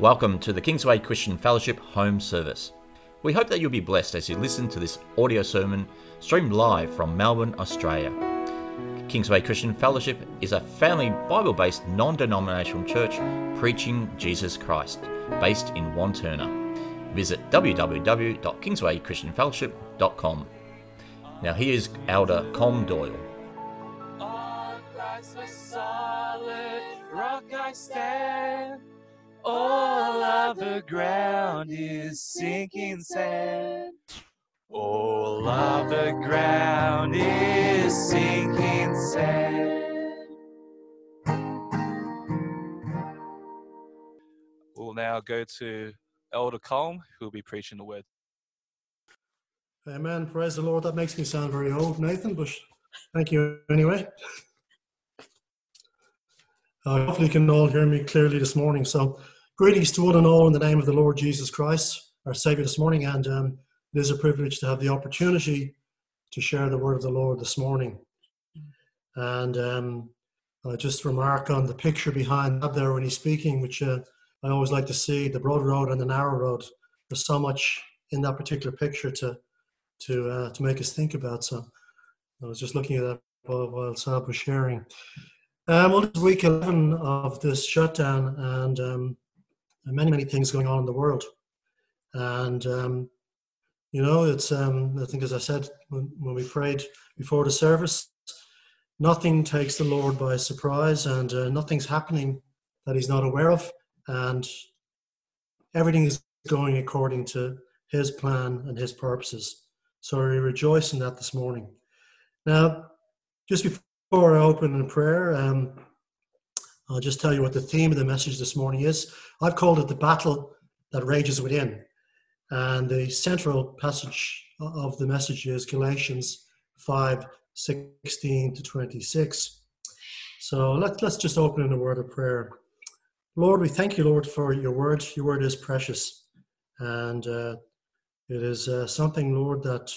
Welcome to the Kingsway Christian Fellowship home service. We hope that you'll be blessed as you listen to this audio sermon streamed live from Melbourne, Australia. Kingsway Christian Fellowship is a family Bible based non denominational church preaching Jesus Christ, based in Wantirna. Visit www.kingswaychristianfellowship.com. Now, here's Elder Colm Doyle. All of the ground is sinking sand. All of the ground is sinking sand. We'll now go to Elder Colm, who will be preaching the word. Amen. Praise the Lord. That makes me sound very old, Nathan, but thank you anyway. Uh, hopefully, you can all hear me clearly this morning. So, greetings to one and all in the name of the Lord Jesus Christ, our Savior, this morning. And um, it is a privilege to have the opportunity to share the word of the Lord this morning. And um, I just remark on the picture behind that there when he's speaking, which uh, I always like to see the broad road and the narrow road. There's so much in that particular picture to to uh, to make us think about. So I was just looking at that while, while Sab was sharing. Um, well, it's week 11 of this shutdown, and um, many, many things going on in the world. And, um, you know, it's, um, I think, as I said when, when, we prayed before the service, nothing takes the Lord by surprise, and uh, nothing's happening that He's not aware of. And everything is going according to His plan and His purposes. So we rejoice in that this morning. Now, just before I open in prayer, um, I'll just tell you what the theme of the message this morning is. I've called it the battle that rages within. And the central passage of the message is Galatians 5 16 to 26. So let, let's just open in a word of prayer. Lord, we thank you, Lord, for your word. Your word is precious. And uh, it is uh, something, Lord, that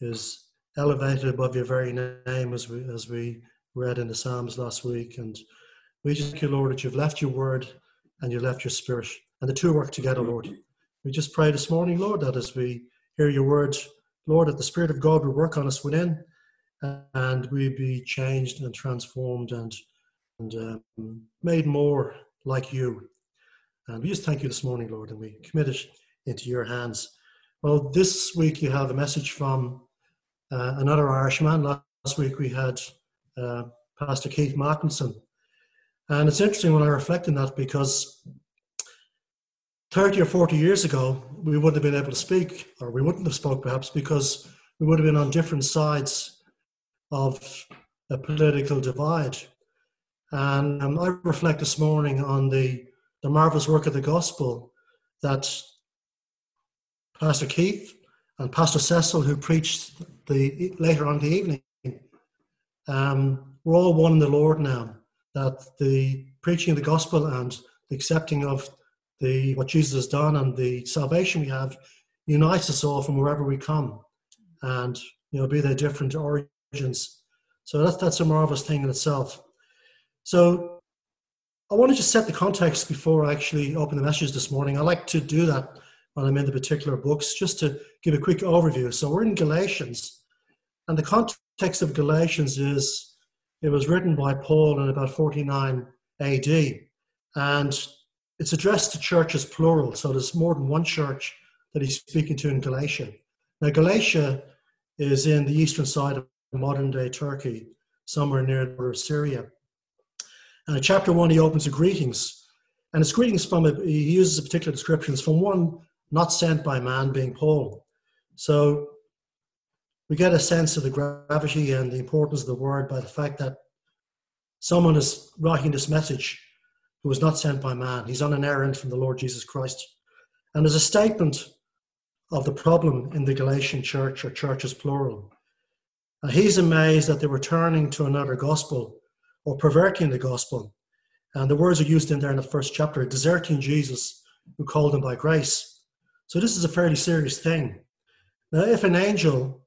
is elevated above your very name, as we as we read in the Psalms last week. And we just thank you, Lord, that you've left your word and you've left your spirit, and the two work together, Lord. We just pray this morning, Lord, that as we hear your words, Lord, that the Spirit of God will work on us within, and we be changed and transformed and and um, made more like you. And we just thank you this morning, Lord, and we commit it into your hands. Well, this week you have a message from uh, another Irishman. Last week we had uh, Pastor Keith Martinson. And it's interesting when I reflect on that because 30 or 40 years ago, we wouldn't have been able to speak, or we wouldn't have spoke perhaps because we would have been on different sides of a political divide. And um, I reflect this morning on the, the marvelous work of the gospel that Pastor Keith and Pastor Cecil, who preached the later on in the evening, um, we're all one in the Lord now. That the preaching of the gospel and the accepting of the what Jesus has done and the salvation we have unites us all from wherever we come, and you know, be they different origins. So that's that's a marvelous thing in itself. So I want to just set the context before I actually open the message this morning. I like to do that when I'm in the particular books, just to give a quick overview. So we're in Galatians, and the context of Galatians is it was written by Paul in about 49 AD, and it's addressed to churches plural. So there's more than one church that he's speaking to in Galatia. Now, Galatia is in the eastern side of modern day Turkey, somewhere near the border of Syria. And in chapter one, he opens with greetings. And it's greetings from, a, he uses a particular descriptions from one not sent by man, being Paul. So we get a sense of the gravity and the importance of the word by the fact that someone is writing this message who was not sent by man. He's on an errand from the Lord Jesus Christ. And there's a statement of the problem in the Galatian church, or churches plural. And he's amazed that they were turning to another gospel or perverting the gospel. And the words are used in there in the first chapter deserting Jesus, who called them by grace. So this is a fairly serious thing. Now, if an angel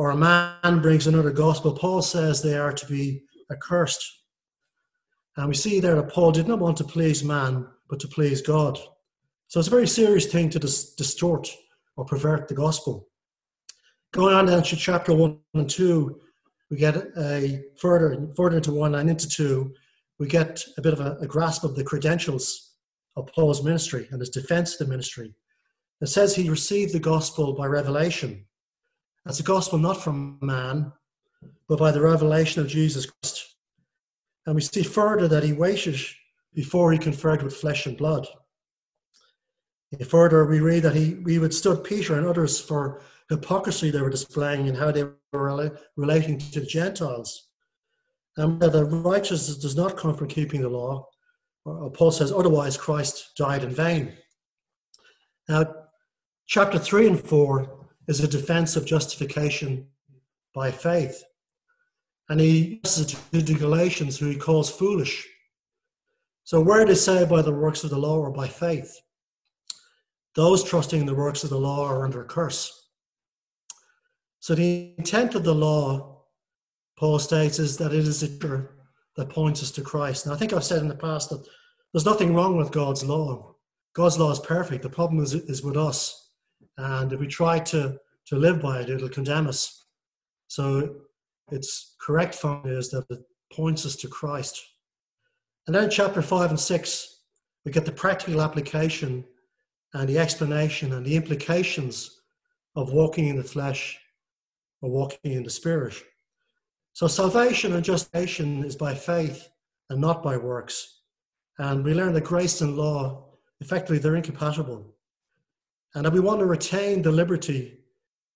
or a man brings another gospel, Paul says they are to be accursed. And we see there that Paul did not want to please man, but to please God. So it's a very serious thing to dis- distort or pervert the gospel. Going on down to chapter 1 and 2, we get a further, further into 1 and into 2, we get a bit of a, a grasp of the credentials of Paul's ministry and his defense of the ministry. It says he received the gospel by revelation. That's a gospel not from man, but by the revelation of Jesus Christ. And we see further that he waited before he conferred with flesh and blood. Further, we read that he, we withstood Peter and others for hypocrisy they were displaying and how they were relating to the Gentiles. And that the righteousness does not come from keeping the law. Paul says, otherwise Christ died in vain. Now, chapter 3 and 4 is a defense of justification by faith. And he says to the Galatians, who he calls foolish. So, where they say by the works of the law or by faith? Those trusting in the works of the law are under a curse. So the intent of the law, Paul states, is that it is a teacher that points us to Christ. And I think I've said in the past that there's nothing wrong with God's law. God's law is perfect. The problem is, is with us. And if we try to, to live by it, it'll condemn us. So its correct form is that it points us to Christ. And then in chapter 5 and 6, we get the practical application and the explanation and the implications of walking in the flesh or walking in the spirit. So salvation and justification is by faith and not by works. And we learn that grace and law, effectively, they're incompatible. And that we want to retain the liberty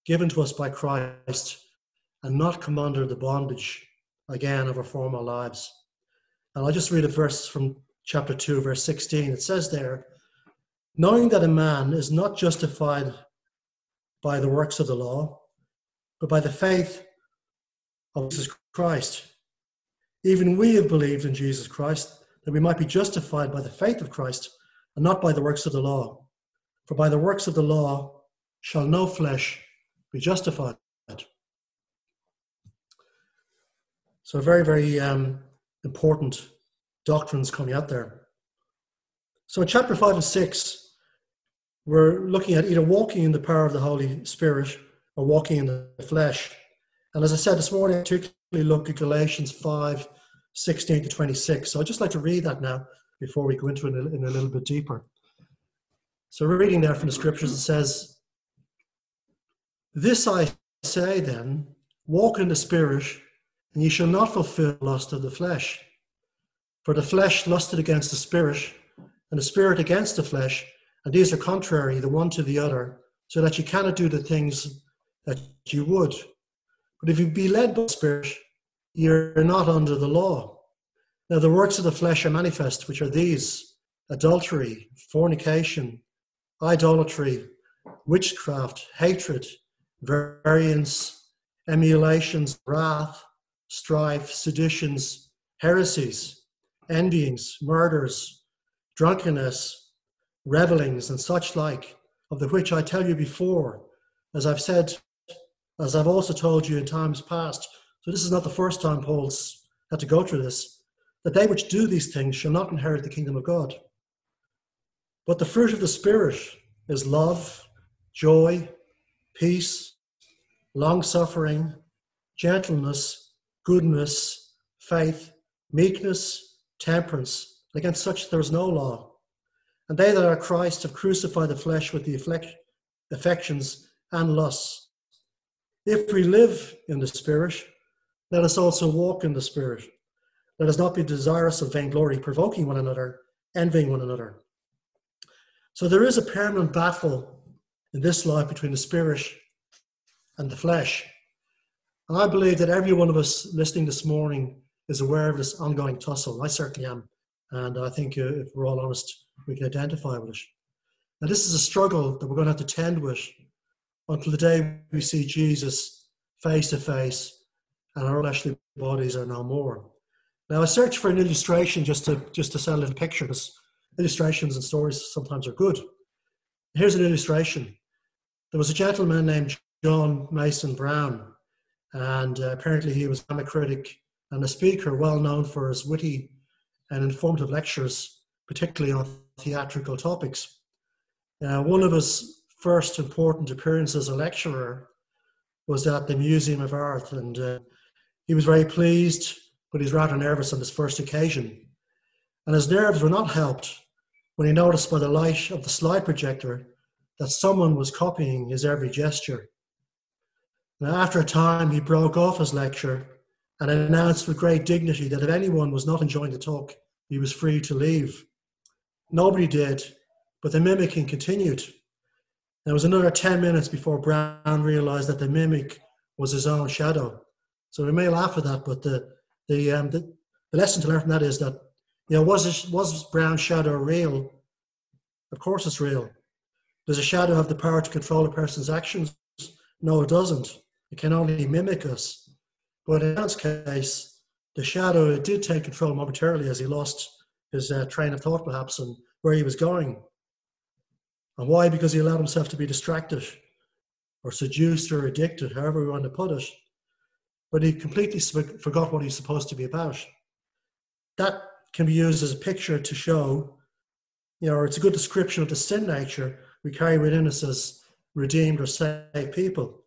given to us by Christ and not come under the bondage again of our former lives. And I'll just read a verse from chapter 2, verse 16. It says there, knowing that a man is not justified by the works of the law, but by the faith of Jesus Christ. Even we have believed in Jesus Christ that we might be justified by the faith of Christ and not by the works of the law. For by the works of the law shall no flesh be justified. So, very, very um, important doctrines coming out there. So, in chapter 5 and 6, we're looking at either walking in the power of the Holy Spirit or walking in the flesh. And as I said this morning, I particularly look at Galatians 5 16 to 26. So I'd just like to read that now before we go into it in a little bit deeper. So, reading there from the scriptures, it says, This I say then, walk in the Spirit, and ye shall not fulfill the lust of the flesh. For the flesh lusted against the Spirit, and the Spirit against the flesh and these are contrary the one to the other, so that you cannot do the things that you would. But if you be led by the Spirit, you're not under the law. Now, the works of the flesh are manifest, which are these adultery, fornication, idolatry, witchcraft, hatred, variance, emulations, wrath, strife, seditions, heresies, envyings, murders, drunkenness revelings, and such like, of the which I tell you before, as I've said, as I've also told you in times past. So this is not the first time Paul's had to go through this. That they which do these things shall not inherit the kingdom of God. But the fruit of the Spirit is love, joy, peace, long suffering, gentleness, goodness, faith, meekness, temperance. Against such there is no law. And they that are Christ have crucified the flesh with the affections and lusts. If we live in the Spirit, let us also walk in the Spirit. Let us not be desirous of vainglory, provoking one another, envying one another. So there is a permanent battle in this life between the Spirit and the flesh. And I believe that every one of us listening this morning is aware of this ongoing tussle. I certainly am. And I think uh, if we're all honest, we can identify with it. Now, this is a struggle that we're going to have to tend with until the day we see Jesus face to face and our fleshly bodies are no more. Now, I searched for an illustration just to just to sell a little picture because illustrations and stories sometimes are good. Here's an illustration. There was a gentleman named John Mason Brown, and uh, apparently he was a critic and a speaker well known for his witty and informative lectures particularly on theatrical topics. Uh, one of his first important appearances as a lecturer was at the Museum of Art, and uh, he was very pleased, but he was rather nervous on this first occasion. And his nerves were not helped when he noticed by the light of the slide projector that someone was copying his every gesture. Now, after a time, he broke off his lecture and announced with great dignity that if anyone was not enjoying the talk, he was free to leave. Nobody did, but the mimicking continued. There was another 10 minutes before Brown realized that the mimic was his own shadow. So we may laugh at that, but the, the, um, the, the lesson to learn from that is that, you know, was, it, was Brown's shadow real? Of course it's real. Does a shadow have the power to control a person's actions? No, it doesn't. It can only mimic us. But in Brown's case, the shadow did take control momentarily as he lost his uh, train of thought, perhaps, and where he was going. And why? Because he allowed himself to be distracted or seduced or addicted, however we want to put it. But he completely forgot what he's supposed to be about. That can be used as a picture to show, you know, or it's a good description of the sin nature we carry within us as redeemed or saved people.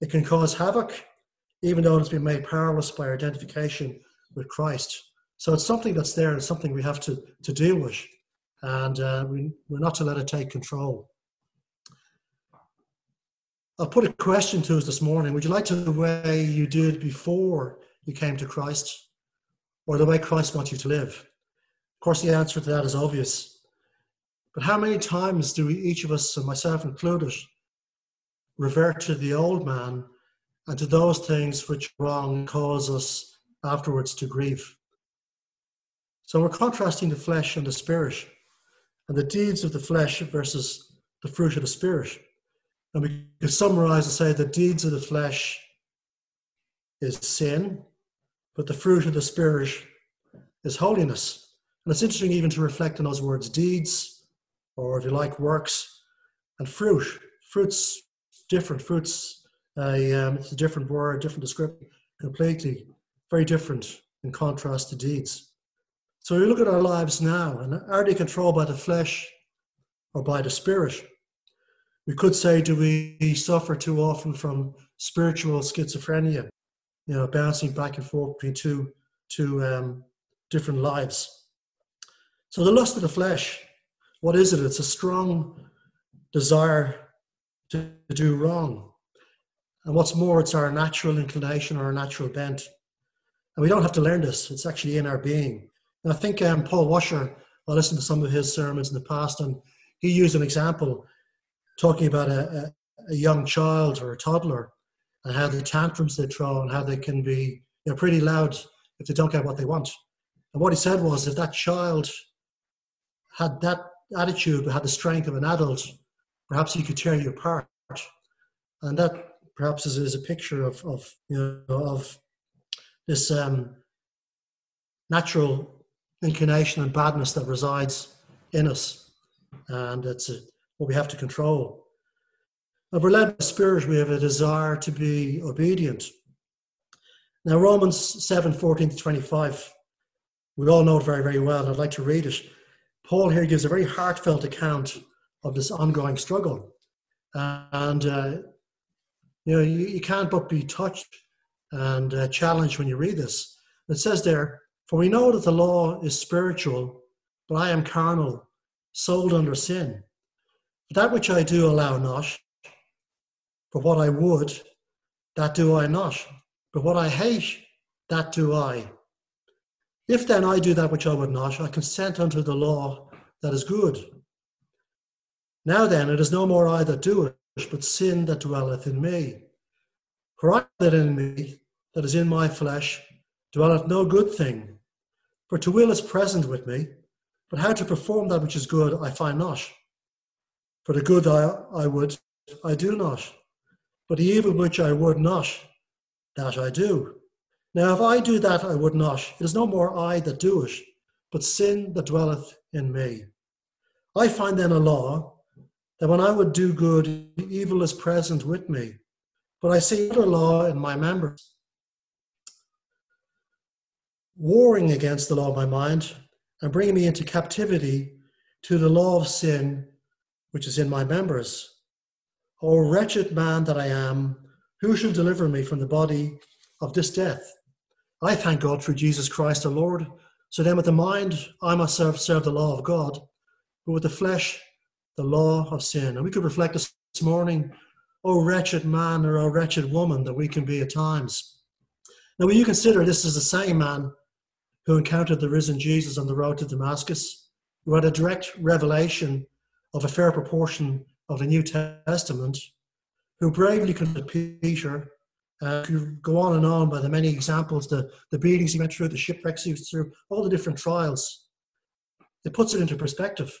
It can cause havoc, even though it's been made powerless by our identification with Christ. So it's something that's there and something we have to, to deal with and uh, we, we're not to let it take control. I'll put a question to us this morning. Would you like to the way you did before you came to Christ or the way Christ wants you to live? Of course, the answer to that is obvious. But how many times do we, each of us, and myself included, revert to the old man and to those things which wrong cause us afterwards to grieve? So we're contrasting the flesh and the spirit and the deeds of the flesh versus the fruit of the spirit. And we could summarize and say the deeds of the flesh is sin, but the fruit of the spirit is holiness. And it's interesting even to reflect on those words deeds, or if you like, works, and fruit. Fruits, different fruits. Uh, um, it's a different word, different description, completely, very different in contrast to deeds. So we look at our lives now, and are they controlled by the flesh or by the spirit? We could say, do we suffer too often from spiritual schizophrenia? You know, bouncing back and forth between two, two um, different lives. So the lust of the flesh, what is it? It's a strong desire to, do wrong. And what's more, it's our natural inclination or our natural bent. And we don't have to learn this, it's actually in our being. And I think um, Paul Washer, I listened to some of his sermons in the past, and he used an example talking about a, a, a young child or a toddler and how the tantrums they throw and how they can be you know, pretty loud if they don't get what they want. And what he said was if that child had that attitude had the strength of an adult, perhaps he could tear you apart. And that perhaps is, is a picture of, of, you know, of this um, natural inclination and badness that resides in us. And it's a, what we have to control. By the Spirit, we have a desire to be obedient. Now, Romans 7 14 to 25, we all know it very, very well. I'd like to read it. Paul here gives a very heartfelt account of this ongoing struggle. And, uh, you know, you, you, can't but be touched and uh, challenged when you read this. It says there, for we know that the law is spiritual, but I am carnal, sold under sin. That which I do allow not, but what I would, that do I not. But what I hate, that do I. If then I do that which I would not, I consent unto the law that is good. Now then, it is no more I that do it, but sin that dwelleth in me. For I that in me, that is in my flesh, dwelleth no good thing. For to will is present with me, but how to perform that which is good I find not. For the good I, I would, I do not. But the evil which I would not, that I do. Now, if I do that I would not, it is no more I that do it, but sin that dwelleth in me. I find then a law that when I would do good, evil is present with me. But I see another law in my members warring against the law of my mind and bringing me into captivity to the law of sin which is in my members. O wretched man that I am, who shall deliver me from the body of this death? I thank God through Jesus Christ our Lord. So then, with the mind, I myself serve the law of God, but with the flesh, the law of sin. And we could reflect this morning, oh wretched man or oh wretched woman that we can be at times. Now, when you consider this is the same man who encountered the risen Jesus on the road to Damascus, who had a direct revelation of a fair proportion of the New Testament, who bravely confronted Peter, uh, could go on and on by the many examples, the, the beatings he went through, the shipwrecks he went through, all the different trials. It puts it into perspective.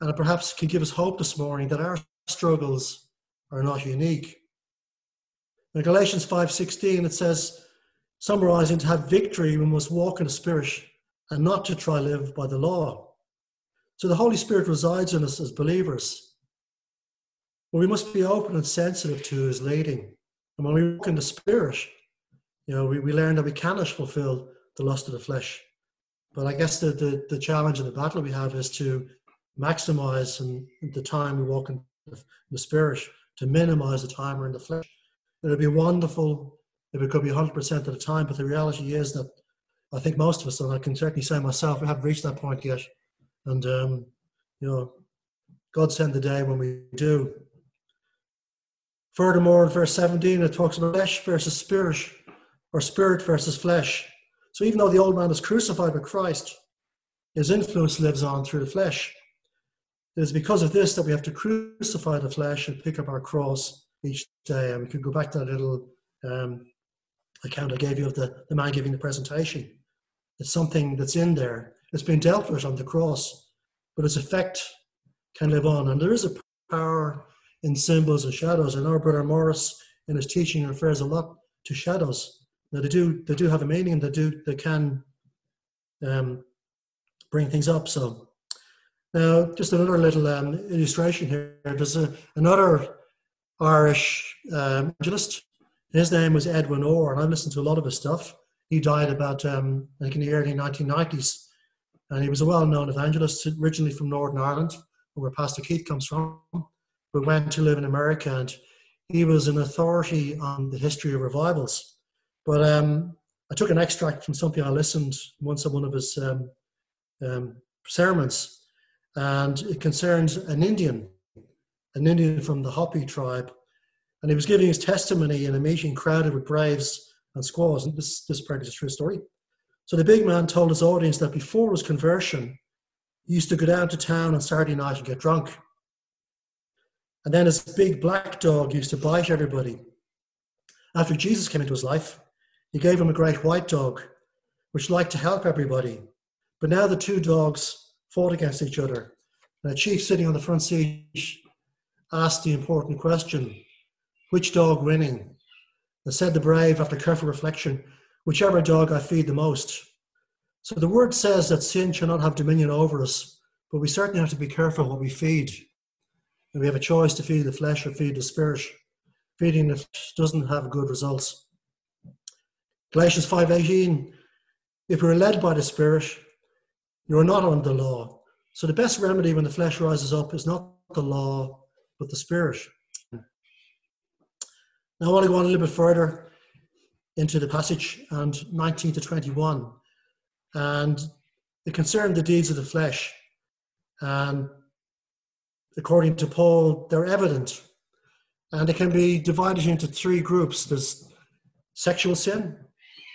And it perhaps can give us hope this morning that our struggles are not unique. In Galatians 5.16 it says, summarizing, to have victory we must walk in the Spirit and not to try live by the law. So the Holy Spirit resides in us as believers. But we must be open and sensitive to his leading. And when we walk in the Spirit, you know, we, we learn that we cannot fulfill the lust of the flesh. But I guess the, the, the challenge and the battle we have is to maximize and the time we walk in the Spirit, to minimize the time we're in the flesh. It would be wonderful if it could be 100% of the time, but the reality is that I think most of us, and I can certainly say myself, we haven't reached that point yet. And, um, you know, God send the day when we do. Furthermore, in verse 17, it talks about flesh versus spirit, or spirit versus flesh. So even though the old man is crucified with Christ, his influence lives on through the flesh. It is because of this that we have to crucify the flesh and pick up our cross each day. And we could go back to that little um, account I gave you of the, the man giving the presentation. It's something that's in there. It's been dealt with on the cross, but its effect can live on. And there is a power in symbols and shadows. And our brother Morris, in his teaching, refers a lot to shadows. Now they do they do have a meaning. They do they can um, bring things up. So now just another little um, illustration here. There's a, another Irish um, evangelist. His name was Edwin Orr, and I listened to a lot of his stuff. He died about um, think in the early 1990s. And he was a well known evangelist, originally from Northern Ireland, where Pastor Keith comes from, but went to live in America. And he was an authority on the history of revivals. But um, I took an extract from something I listened once at one of his um, um, sermons, and it concerns an Indian, an Indian from the Hopi tribe. And he was giving his testimony in a meeting crowded with braves and squaws. And this, this part is a true story. So the big man told his audience that before his conversion, he used to go down to town on Saturday night and get drunk. And then his big black dog used to bite everybody. After Jesus came into his life, he gave him a great white dog, which liked to help everybody. But now the two dogs fought against each other. And the chief sitting on the front seat asked the important question which dog winning? And said the brave, after careful reflection, whichever dog I feed the most. So the word says that sin shall not have dominion over us, but we certainly have to be careful what we feed. And we have a choice to feed the flesh or feed the spirit. Feeding the flesh doesn't have good results. Galatians 5.18, if you're led by the spirit, you're not under the law. So the best remedy when the flesh rises up is not the law, but the spirit. Now I want to go on a little bit further into the passage and 19 to 21. And it concerned the deeds of the flesh. And according to Paul, they're evident. And it can be divided into three groups there's sexual sin,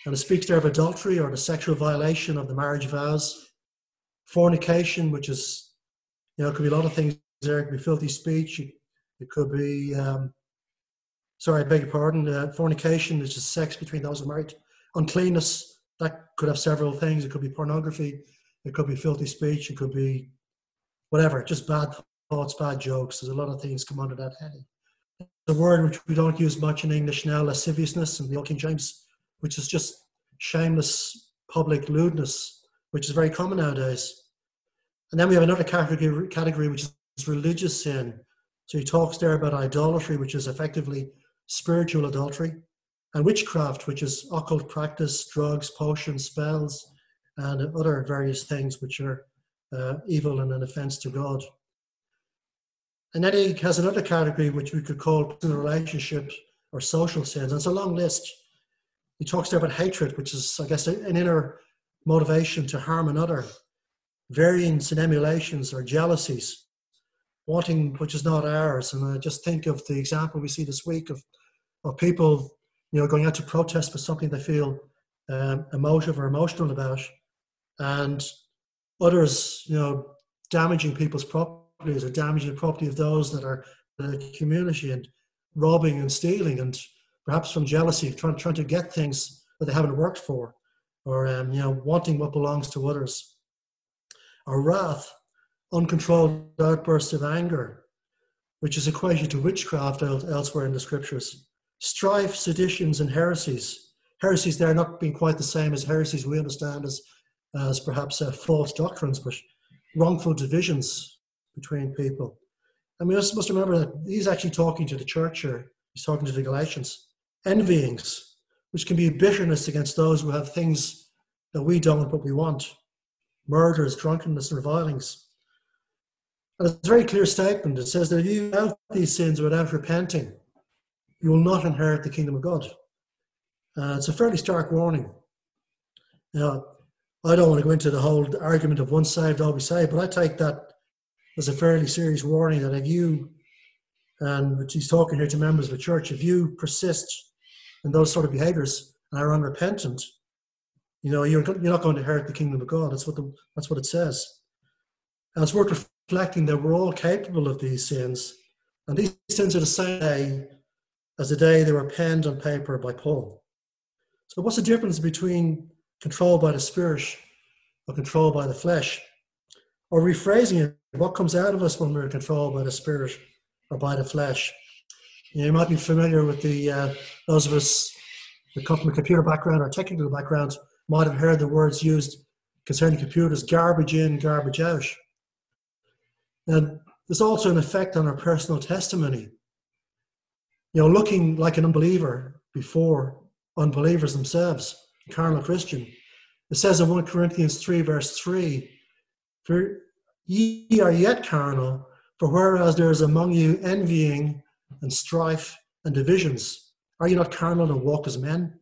and it speaks there of adultery or the sexual violation of the marriage vows, fornication, which is, you know, it could be a lot of things there. It could be filthy speech, it could be um, sorry, I beg your pardon, uh, fornication is just sex between those who are married. Uncleanness, that could have several things. It could be pornography, it could be filthy speech, it could be whatever, just bad thoughts, bad jokes. There's a lot of things come under that heading. The word which we don't use much in English now, lasciviousness in the Old King James, which is just shameless public lewdness, which is very common nowadays. And then we have another category, category which is religious sin. So he talks there about idolatry, which is effectively spiritual adultery, and witchcraft, which is occult practice, drugs, potions, spells, and other various things which are uh, evil and an offense to God. And then he has another category which we could call personal relationships or social sins. And it's a long list. He talks there about hatred, which is, I guess, an inner motivation to harm another, variance and emulations or jealousies, wanting which is not ours. And I just think of the example we see this week of, of people, you know, going out to protest for something they feel um, emotive or emotional about, and others, you know, damaging people's properties or damaging the property of those that are in the community and robbing and stealing and perhaps from jealousy, trying, trying to get things that they haven't worked for or, um, you know, wanting what belongs to others. Or wrath, uncontrolled outbursts of anger, which is equated to witchcraft elsewhere in the scriptures. Strife, seditions, and heresies. Heresies there not being quite the same as heresies we understand as as perhaps uh, false doctrines, but wrongful divisions between people. And we must, must remember that he's actually talking to the church here. He's talking to the Galatians. Envyings, which can be bitterness against those who have things that we don't but we want. Murders, drunkenness, revilings. And it's a very clear statement. It says that if you have these sins without repenting, you will not inherit the kingdom of God. Uh, it's a fairly stark warning. Now, I don't want to go into the whole argument of one saved, always saved, but I take that as a fairly serious warning that if you, and he's talking here to members of the church, if you persist in those sort of behaviors and are unrepentant, you know, you're, you're not going to inherit the kingdom of God. That's what, the, that's what it says. And it's worth reflecting that we're all capable of these sins. And these sins are the same day as the day they were penned on paper by Paul. So, what's the difference between controlled by the spirit or controlled by the flesh. Or rephrasing it, what comes out of us when we're controlled by the spirit or by the flesh? You, know, you might be familiar with the uh, those of us that come from a computer background or technical background might have heard the words used concerning computers: garbage in, garbage out. And there's also an effect on our personal testimony. You know, looking like an unbeliever before unbelievers themselves carnal Christian. It says in 1 Corinthians 3, verse 3, For ye are yet carnal, for whereas there is among you envying and strife and divisions, are you not carnal and walk as men?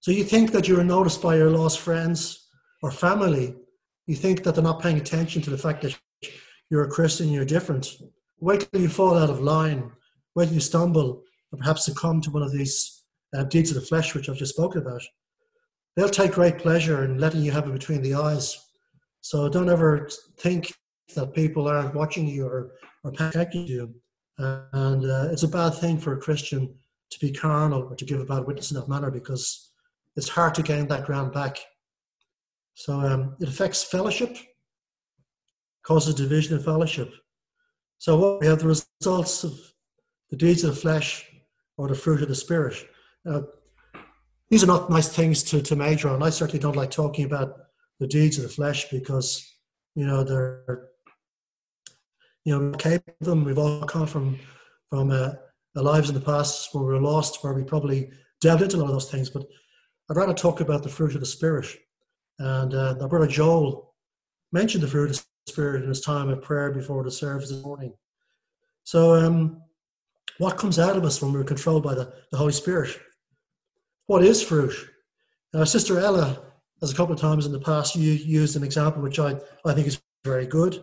So you think that you are noticed by your lost friends or family. You think that they're not paying attention to the fact that you're a Christian, you're different. Wait till you fall out of line. Wait till you stumble and perhaps succumb to one of these uh, deeds of the flesh, which I've just spoken about, they'll take great pleasure in letting you have it between the eyes. So don't ever think that people aren't watching you or, or protecting you. And uh, it's a bad thing for a Christian to be carnal or to give a bad witness in that manner because it's hard to gain that ground back. So um, it affects fellowship, causes division in fellowship. So what we have the results of the deeds of the flesh or the fruit of the spirit. Uh, these are not nice things to, to major on. I certainly don't like talking about the deeds of the flesh because, you know, they're, you know, capable of them. We've all come from, from uh, lives in the past where we were lost, where we probably delved into a lot of those things. But I'd rather talk about the fruit of the Spirit. And uh, our brother Joel mentioned the fruit of the Spirit in his time of prayer before the service this morning. So, um, what comes out of us when we're controlled by the, the Holy Spirit? what is fruit? Now, Sister Ella a couple of times in the past you used an example which I, I think is very good.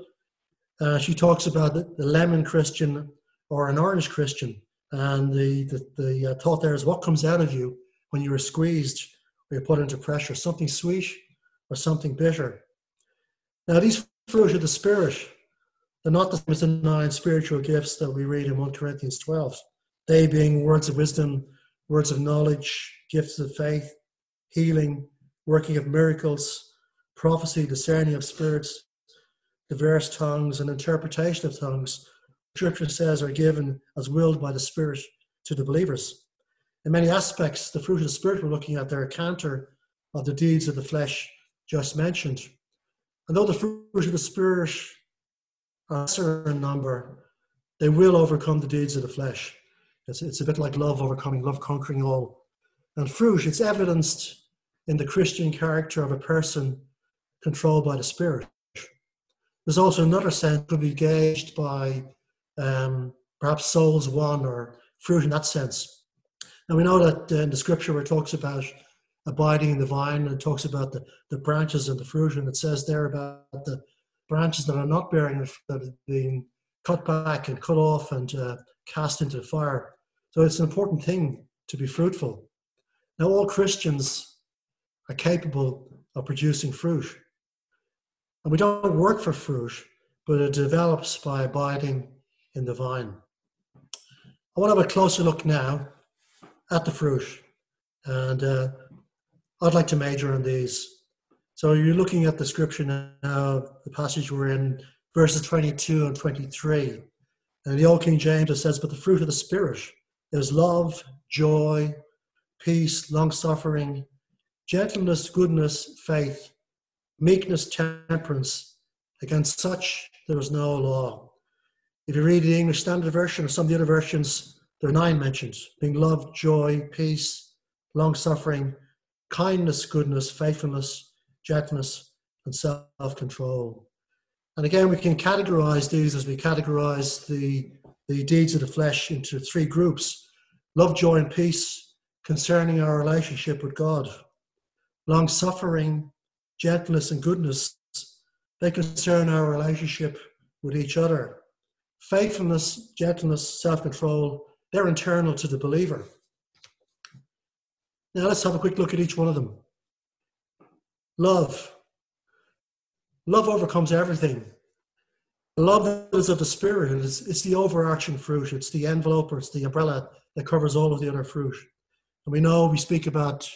Uh, she talks about the, the, lemon Christian or an orange Christian. And the, the, the uh, thought there is what comes out of you when you are squeezed or you're put into pressure, something sweet or something bitter. Now, these fruit of the Spirit, they're not the same as the nine spiritual gifts that we read in 1 Corinthians 12. They being words of wisdom, words of knowledge, gifts of faith, healing, working of miracles, prophecy, discerning of spirits, diverse tongues, and interpretation of tongues. Scripture says are given as willed by the Spirit to the believers. In many aspects, the fruit of the Spirit we're looking at, they're counter of the deeds of the flesh just mentioned. And though the fruit of the Spirit are lesser in number, they will overcome the deeds of the flesh. It's, it's a bit like love overcoming, love conquering all. And fruit, it's evidenced in the Christian character of a person controlled by the Spirit. There's also another sense could be gauged by um, perhaps souls won or fruit in that sense. And we know that uh, in the scripture where it talks about abiding in the vine and talks about the, the branches and the fruit, and it says there about the branches that are not bearing that are being cut back and cut off and uh, cast into the fire. So it's an important thing to be fruitful. Now, all Christians are capable of producing fruit. And we don't work for fruit, but it develops by abiding in the vine. I want to have a closer look now at the fruit. And uh, I'd like to major on these. So you're looking at the scripture now, the passage we're in, verses 22 and 23. And the Old King James, it says, But the fruit of the Spirit is love, joy, peace, long suffering, gentleness, goodness, faith, meekness, temperance. Against such there is no law. If you read the English Standard Version or some of the other versions, there are nine mentions being love, joy, peace, long suffering, kindness, goodness, faithfulness, gentleness, and self control. And again, we can categorize these as we categorize the, the deeds of the flesh into three groups love, joy, and peace concerning our relationship with God, long suffering, gentleness, and goodness. They concern our relationship with each other. Faithfulness, gentleness, self control, they're internal to the believer. Now let's have a quick look at each one of them. Love. Love overcomes everything. Love is of the Spirit. It's, it's the overarching fruit. It's the envelope or it's the umbrella that covers all of the other fruit. And we know we speak about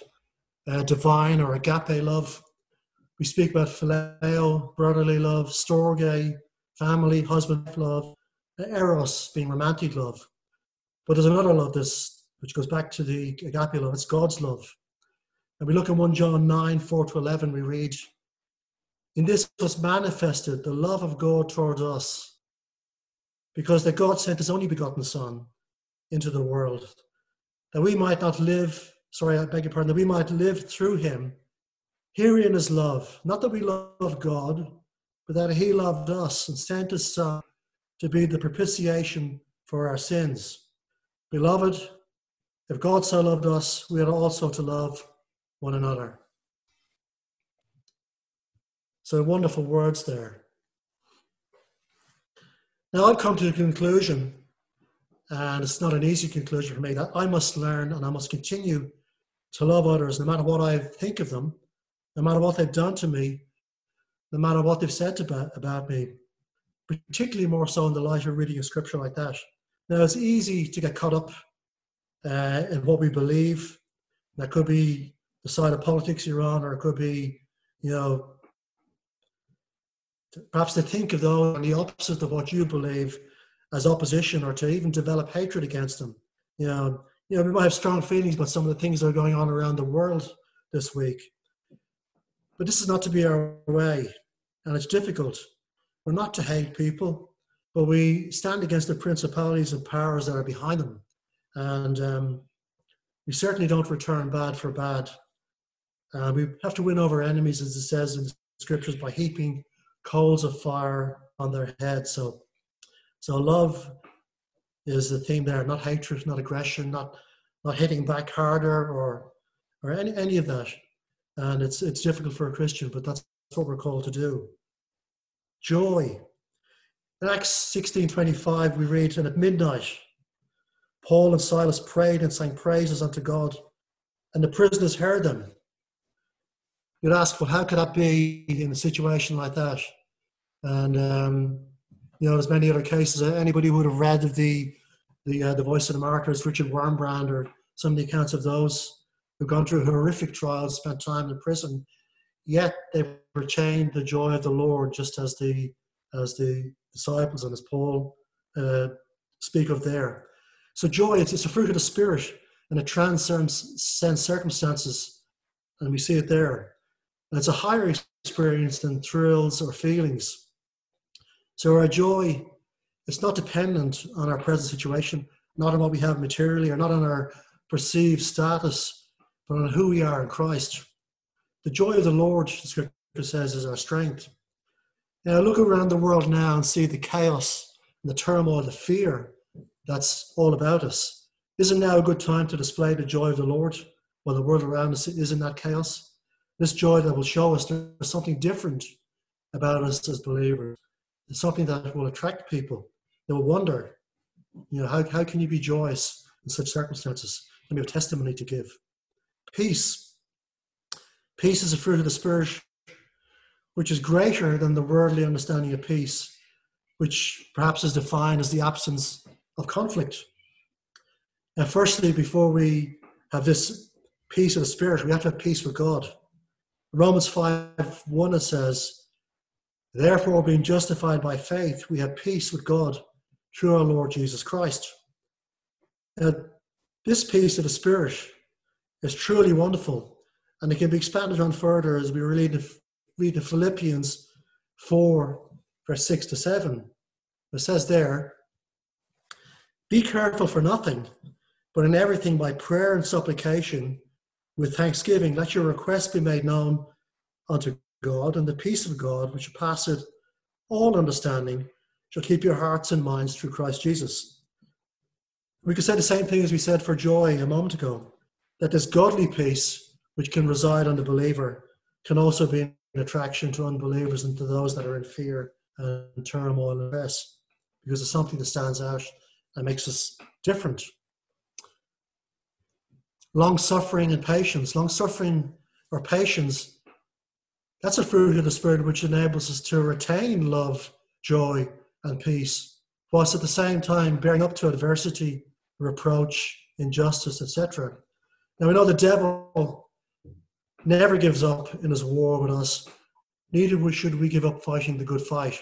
uh, divine or agape love. We speak about phileo, brotherly love, storge, family, husband love, eros being romantic love. But there's another love this, which goes back to the agape love. It's God's love. And we look at 1 John 9, 4 to 11, we read, In this was manifested the love of God towards us, because that God sent his only begotten Son into the world, that we might not live, sorry, I beg your pardon, that we might live through him. Herein is love, not that we love God, but that he loved us and sent his Son to be the propitiation for our sins. Beloved, if God so loved us, we ought also to love one another. So wonderful words there. Now I've come to the conclusion, and it's not an easy conclusion for me, that I must learn and I must continue to love others no matter what I think of them, no matter what they've done to me, no matter what they've said about, about me, particularly more so in the light of reading a scripture like that. Now, it's easy to get caught up uh, in what we believe. That could be the side of politics you're on, or it could be, you know, perhaps to think of those on the opposite of what you believe as opposition, or to even develop hatred against them. You know, you know, we might have strong feelings about some of the things that are going on around the world this week. But this is not to be our way, and it's difficult. We're not to hate people, but we stand against the principalities and powers that are behind them. And um, we certainly don't return bad for bad. Uh, we have to win over enemies, as it says in the scriptures, by heaping coals of fire on their heads. So, so love is the theme there, not hatred, not aggression, not not hitting back harder or or any any of that. And it's it's difficult for a Christian, but that's what we're called to do. Joy. In Acts 16:25, we read, and at midnight, Paul and Silas prayed and sang praises unto God, and the prisoners heard them. You'd ask, well, how could that be in a situation like that? And um, you know, there's many other cases. Anybody who would have read of the the uh, the Voice of the Martyrs, Richard Wurmbrand, or some of the accounts of those who've gone through horrific trials, spent time in prison, yet they retained the joy of the Lord, just as the as the disciples and as Paul uh, speak of there. So joy, it's, it's a fruit of the spirit, and it transcends circumstances, and we see it there. And it's a higher experience than thrills or feelings. So our joy is not dependent on our present situation, not on what we have materially, or not on our perceived status, but on who we are in Christ. The joy of the Lord, the scripture says, is our strength. Now, look around the world now and see the chaos and the turmoil, the fear that's all about us. Isn't now a good time to display the joy of the Lord while the world around us is in that chaos? This joy that will show us there's something different about us as believers. It's something that will attract people. They will wonder, you know, how, how can you be joyous in such circumstances? And me have testimony to give. Peace. Peace is a fruit of the Spirit, which is greater than the worldly understanding of peace, which perhaps is defined as the absence of conflict. And firstly, before we have this peace of the Spirit, we have to have peace with God. Romans 5 1 it says, Therefore, being justified by faith, we have peace with God through our Lord Jesus Christ. Now, this peace of the Spirit is truly wonderful, and it can be expanded on further as we read the, read in Philippians 4, verse 6 to 7. It says there, Be careful for nothing, but in everything by prayer and supplication, with thanksgiving, let your requests be made known unto God, and the peace of God, which passeth all understanding, shall keep your hearts and minds through Christ Jesus. We could say the same thing as we said for joy a moment ago that this godly peace, which can reside on the believer, can also be an attraction to unbelievers and to those that are in fear and turmoil and stress, because it's something that stands out and makes us different. Long suffering and patience, long suffering or patience that's a fruit of the Spirit which enables us to retain love, joy, and peace, whilst at the same time bearing up to adversity, reproach, injustice, etc. Now we know the devil never gives up in his war with us, neither should we give up fighting the good fight.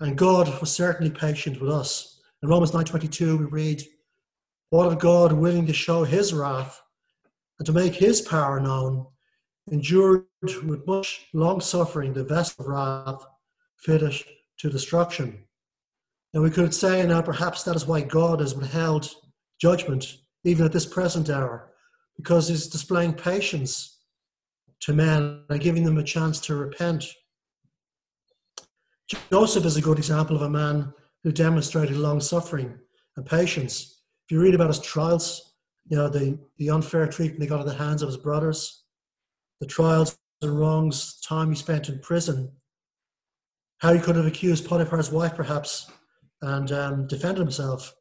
And God was certainly patient with us. In Romans 9.22 we read, What of God willing to show his wrath and to make his power known, endured with much long suffering the vessel of wrath fitted to destruction. And we could say now perhaps that is why God has withheld judgment even at this present hour, because he's displaying patience to men and giving them a chance to repent. Joseph is a good example of a man who demonstrated long suffering and patience. If you read about his trials, you know, the, the unfair treatment he got at the hands of his brothers, the trials and wrongs, the time he spent in prison, how he could have accused Potiphar's wife perhaps and um, defended himself,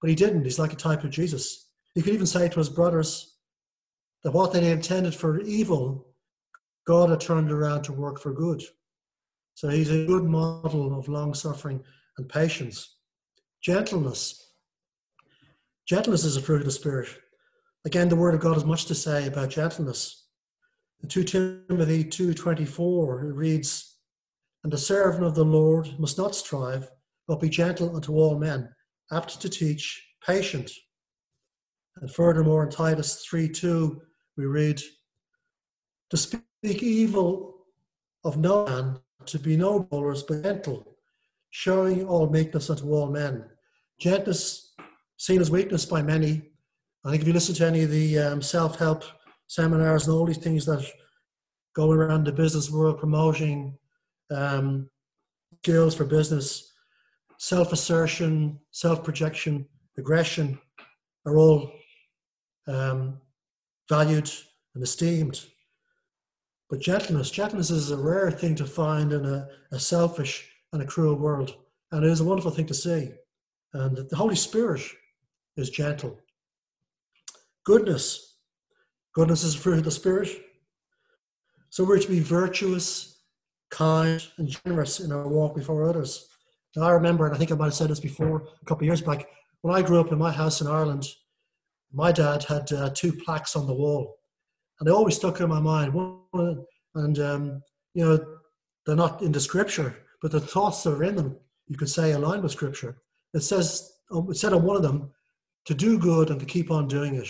but he didn't. He's like a type of Jesus. He could even say to his brothers that what they intended for evil, God had turned around to work for good. So he's a good model of long suffering and patience. Gentleness. Gentleness is a fruit of the Spirit. Again, the Word of God has much to say about gentleness. 2 Timothy 2.24 it reads, And the servant of the Lord must not strive, but be gentle unto all men, apt to teach, patient. And furthermore in Titus 3.2 we read, To speak evil of no man, to be no bowlers, but gentle, showing all meekness unto all men. Gentleness seen as weakness by many. I think if you listen to any of the um, self-help seminars and all these things that go around the business world promoting um, skills for business, self assertion, self projection, aggression are all um, valued and esteemed. But gentleness, gentleness is a rare thing to find in a, a selfish and a cruel world. And it is a wonderful thing to see. And the Holy Spirit is gentle. Goodness, Goodness is a fruit of the Spirit. So we're to be virtuous, kind, and generous in our walk before others. Now, I remember, and I think I might have said this before a couple of years back, when I grew up in my house in Ireland, my dad had uh, two plaques on the wall, and they always stuck in my mind. One, and um, you know, they're not in the scripture, but the thoughts that are in them, you could say, align with scripture. It says, it said on one of them, to do good and to keep on doing it.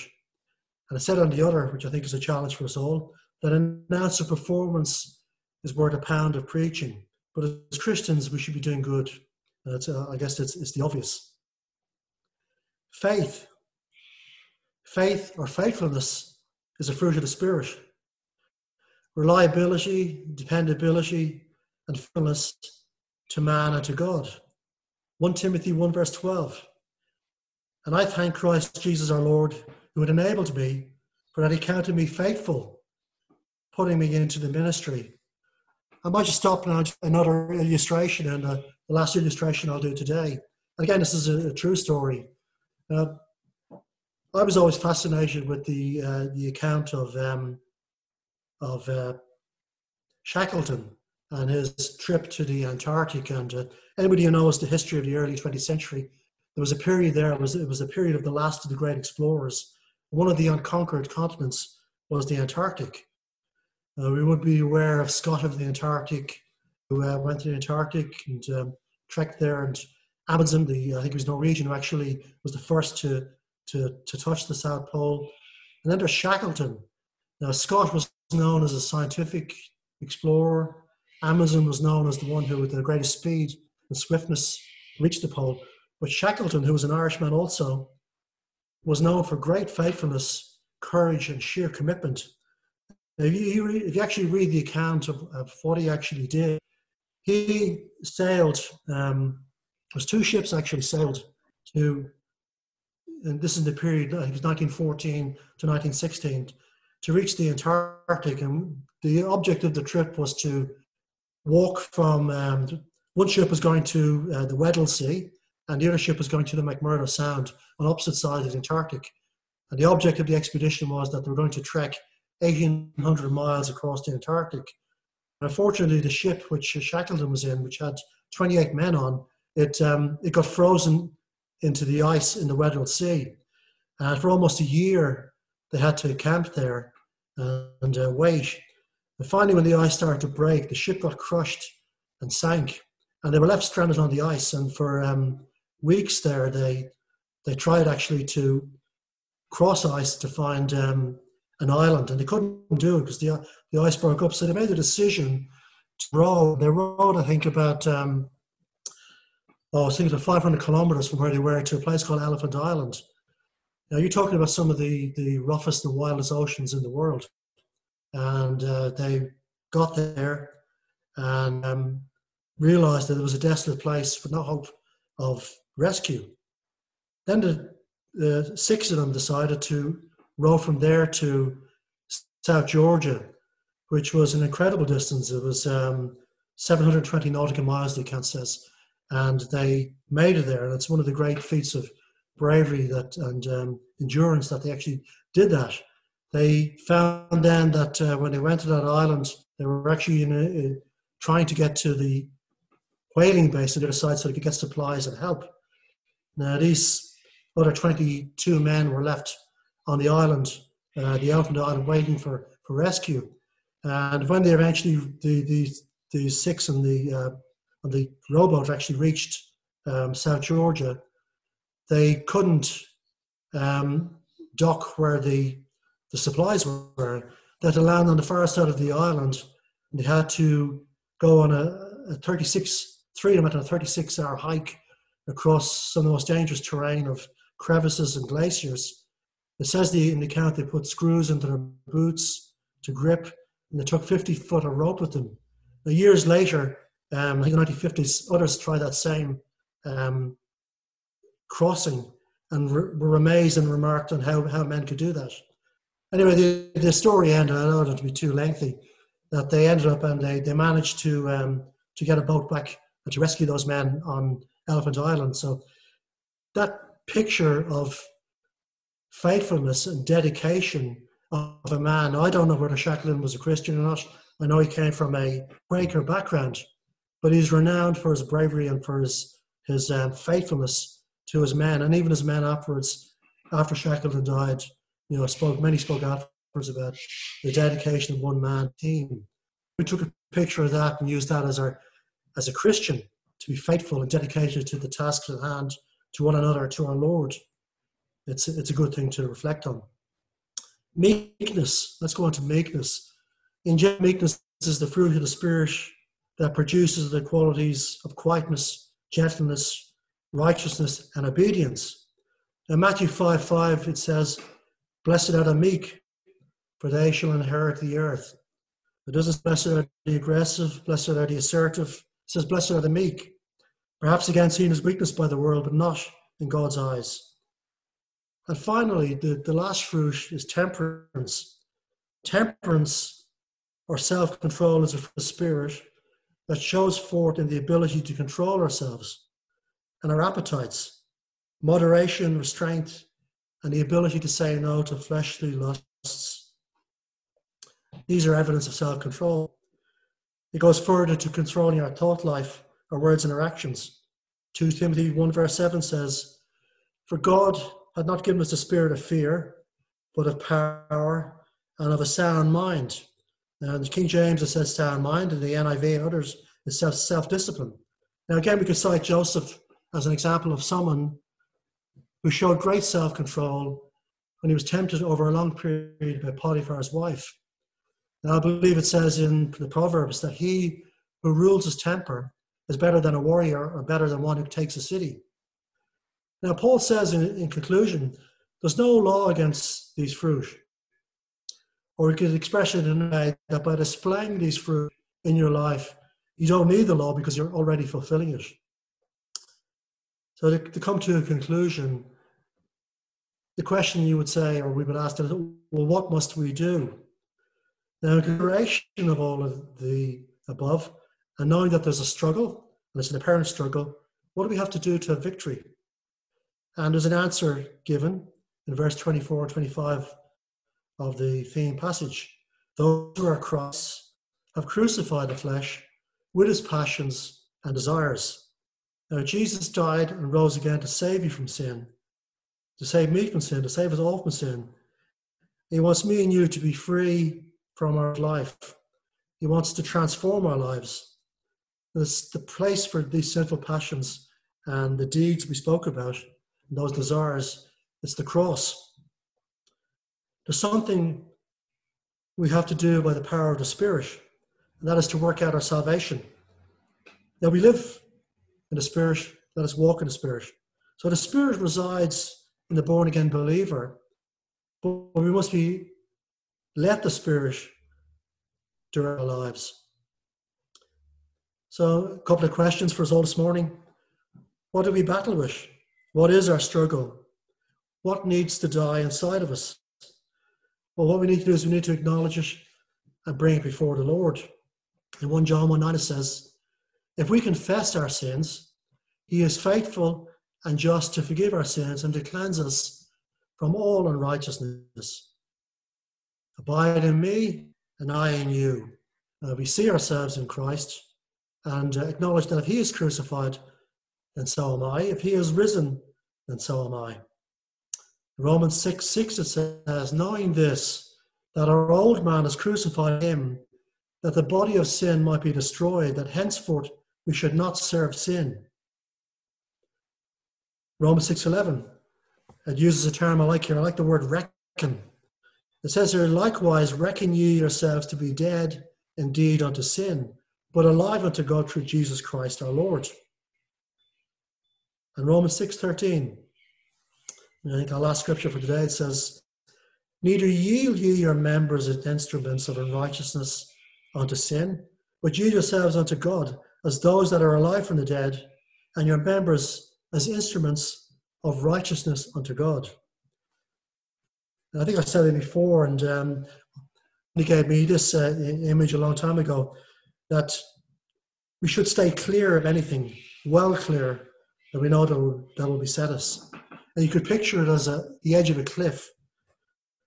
And I said on the other, which I think is a challenge for us all, that an ounce of performance is worth a pound of preaching. But as Christians, we should be doing good. Uh, I guess it's, it's the obvious. Faith. Faith or faithfulness is a fruit of the Spirit. Reliability, dependability, and faithfulness to man and to God. 1 Timothy 1 verse 12. And I thank Christ Jesus our Lord, who had enabled me, for that he counted me faithful, putting me into the ministry. I might just stop now, another illustration, and uh, the last illustration I'll do today. And again, this is a, a true story. Uh, I was always fascinated with the uh, the account of um, of uh, Shackleton and his trip to the Antarctic. And uh, anybody who knows the history of the early 20th century, there was a period there. It was it was a period of the last of the great explorers. One of the unconquered continents was the Antarctic. Uh, we would be aware of Scott of the Antarctic, who uh, went to the Antarctic and um, trekked there, and Amundsen, the I think he was Norwegian, who actually was the first to to, to touch the South Pole. And then there's Shackleton. Now, Scott was known as a scientific explorer. Amundsen was known as the one who, with the greatest speed and swiftness, reached the pole. But Shackleton, who was an Irishman also, was known for great faithfulness, courage, and sheer commitment. If, you, if you actually read the account of, of what he actually did, he sailed, um, was two ships actually sailed to and this is the period, I think it was 1914 to 1916, to reach the Antarctic. And the object of the trip was to walk from, um, one ship was going to uh, the Weddell Sea, and the other ship was going to the McMurdo Sound on opposite sides of the Antarctic. And the object of the expedition was that they were going to trek 1,800 miles across the Antarctic. And unfortunately, the ship which Shackleton was in, which had 28 men on, it, um, it got frozen into the ice in the Weddell Sea. And for almost a year, they had to camp there and uh, wait. And finally, when the ice started to break, the ship got crushed and sank, and they were left stranded on the ice. And for um, weeks there, they they tried actually to cross ice to find um, an island, and they couldn't do it because the the ice broke up. So they made a decision to row. They rowed, I think, about um, oh, I think it's 500 kilometers from where they were to a place called Elephant Island. Now, you're talking about some of the, the roughest and wildest oceans in the world. And uh, they got there and um, realized that it was a desolate place with no hope of rescue. Then the, the six of them decided to row from there to South Georgia, which was an incredible distance. It was um, 720 nautical miles, the account says and they made it there. And it's one of the great feats of bravery that and um, endurance that they actually did that. They found then that uh, when they went to that island, they were actually in a, a, trying to get to the whaling base on the other side so they could get supplies and help. Now, these other 22 men were left on the island, uh, the Elephant Island, waiting for, for rescue. And when they eventually, the, the, the six and the uh, and the rowboat actually reached um, South Georgia, they couldn't um, dock where the the supplies were. They had to land on the far side of the island, and they had to go on a, a 36, three of them a 36 hour hike across some of the most dangerous terrain of crevices and glaciers. It says the, in the account they put screws into their boots to grip, and they took 50 foot of rope with them. Now, years later, um, I think in the 1950s, others tried that same um, crossing and re- were amazed and remarked on how, how men could do that. Anyway, the, the story ended, I don't want to be too lengthy, that they ended up and they, they managed to, um, to get a boat back and to rescue those men on Elephant Island. So that picture of faithfulness and dedication of a man, I don't know whether Shackleton was a Christian or not. I know he came from a Quaker background, but he's renowned for his bravery and for his his um, faithfulness to his men, and even his men afterwards, after Shackleton died, you know, spoke many spoke afterwards about the dedication of one man team. We took a picture of that and used that as our as a Christian to be faithful and dedicated to the tasks at hand, to one another, to our Lord. It's it's a good thing to reflect on. Meekness. Let's go on to meekness. In meekness is the fruit of the spirit that produces the qualities of quietness, gentleness, righteousness, and obedience. In Matthew 5 5, it says, Blessed are the meek, for they shall inherit the earth. It doesn't blessed are the aggressive, blessed are the assertive. Says, blessed are the meek. Perhaps again seen as weakness by the world, but not in God's eyes. And finally, the, the last fruit is temperance. Temperance or self control is a spirit that shows forth in the ability to control ourselves and our appetites, moderation, restraint, and the ability to say no to fleshly lusts. These are evidence of self control. It goes further to controlling our thought life, our words, and our actions. 2 Timothy 1 verse 7 says, For God had not given us a spirit of fear, but of power and of a sound mind. And the King James it says sound mind, and the NIV and others it says self discipline. Now, again, we could cite Joseph as an example of someone who showed great self control when he was tempted over a long period by Potiphar's wife. Now, I believe it says in the Proverbs that he who rules his temper is better than a warrior or better than one who takes a city. Now, Paul says in, in conclusion, there's no law against these fruit. Or we could express it in a way that by displaying these fruit in your life, you don't need the law because you're already fulfilling it. So to, to come to a conclusion, the question you would say, or we would ask, well, what must we do? Now, in consideration of all of the above, and knowing that there's a struggle, and it's an apparent struggle, what do we have to do to have victory? And there's an answer given in verse 24 and 25 of the theme passage. Those who are Christ have crucified the flesh with its passions and desires. Now, Jesus died and rose again to save you from sin, to save me from sin, to save us all from sin. He wants me and you to be free from our life. He wants to transform our lives. There's the place for these sinful passions and the deeds we spoke about those desires, it's the cross. There's something we have to do by the power of the Spirit, and that is to work out our salvation. Now, we live in the Spirit, let us walk in the Spirit. So the Spirit resides in the born again believer, but we must be let the Spirit direct our lives. So, a couple of questions for us all this morning. What do we battle with? What is our struggle? What needs to die inside of us? Well, what we need to do is we need to acknowledge it and bring it before the Lord. In 1 John 1 9 it says, If we confess our sins, he is faithful and just to forgive our sins and to cleanse us from all unrighteousness. Abide in me and I in you. Uh, we see ourselves in Christ and uh, acknowledge that if he is crucified, then so am I. If he is risen, then so am I. Romans 6 6 it says, Knowing this, that our old man is crucified him, that the body of sin might be destroyed, that henceforth we should not serve sin. Romans 6:11. It uses a term I like here. I like the word reckon. It says here, likewise reckon you yourselves to be dead indeed unto sin, but alive unto God through Jesus Christ our Lord. And Romans 6.13, I think our last scripture for today, it says, Neither yield ye your members as instruments of unrighteousness unto sin, but yield yourselves unto God as those that are alive from the dead, and your members as instruments of righteousness unto God. I think I said it before, and um, he gave me this uh, image a long time ago that we should stay clear of anything, well clear that we know that will, that will beset us. And you could picture it as a, the edge of a cliff,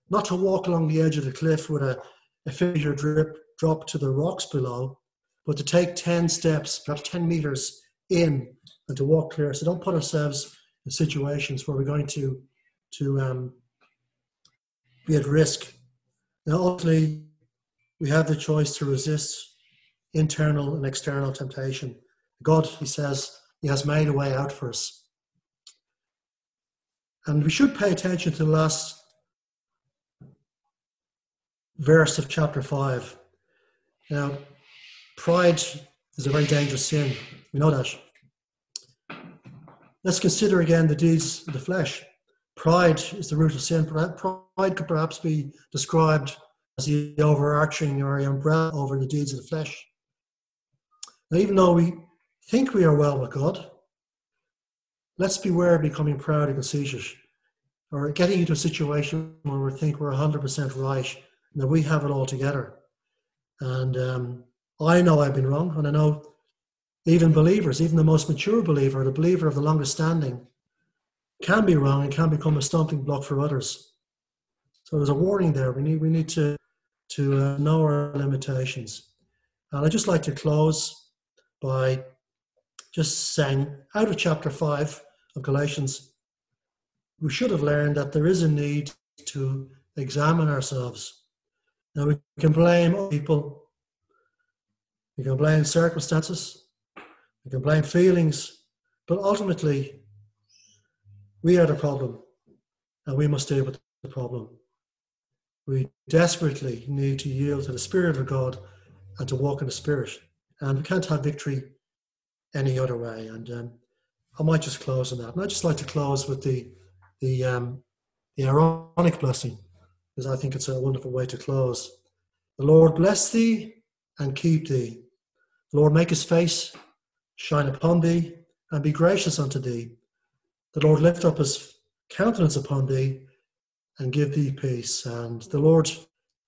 not to walk along the edge of the cliff with a, a figure drip, drop to the rocks below, but to take 10 steps, perhaps 10 meters in and to walk clear. So don't put ourselves in situations where we're going to, to um, be at risk. Now, ultimately, we have the choice to resist internal and external temptation. God, he says, he has made a way out for us. And we should pay attention to the last verse of chapter 5. Now, pride is a very dangerous sin. We know that. Let's consider again the deeds of the flesh. Pride is the root of sin. Pride could perhaps be described as the overarching or umbrella over the deeds of the flesh. Now, even though we think we are well with God, let's beware of becoming proud and conceited or getting into a situation where we think we're 100% right and that we have it all together. And um, I know I've been wrong, and I know even believers, even the most mature believer, the believer of the longest standing, can be wrong and can become a stumbling block for others. So there's a warning there. We need we need to to uh, know our limitations. And I'd just like to close by just saying, out of chapter five of Galatians, we should have learned that there is a need to examine ourselves. Now we can blame people, we can blame circumstances, we can blame feelings, but ultimately we are the problem and we must deal with the problem. We desperately need to yield to the Spirit of God and to walk in the Spirit. And we can't have victory any other way. And um, I might just close on that. And I'd just like to close with the the um, the Aaronic blessing, because I think it's a wonderful way to close. The Lord bless thee and keep thee. The Lord make his face shine upon thee and be gracious unto thee. The Lord lift up his countenance upon thee and give thee peace. And the Lord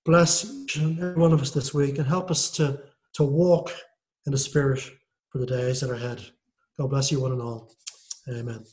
bless each and every one of us this week and help us to, to walk in the Spirit for the days that are ahead. God bless you one and all. Amen.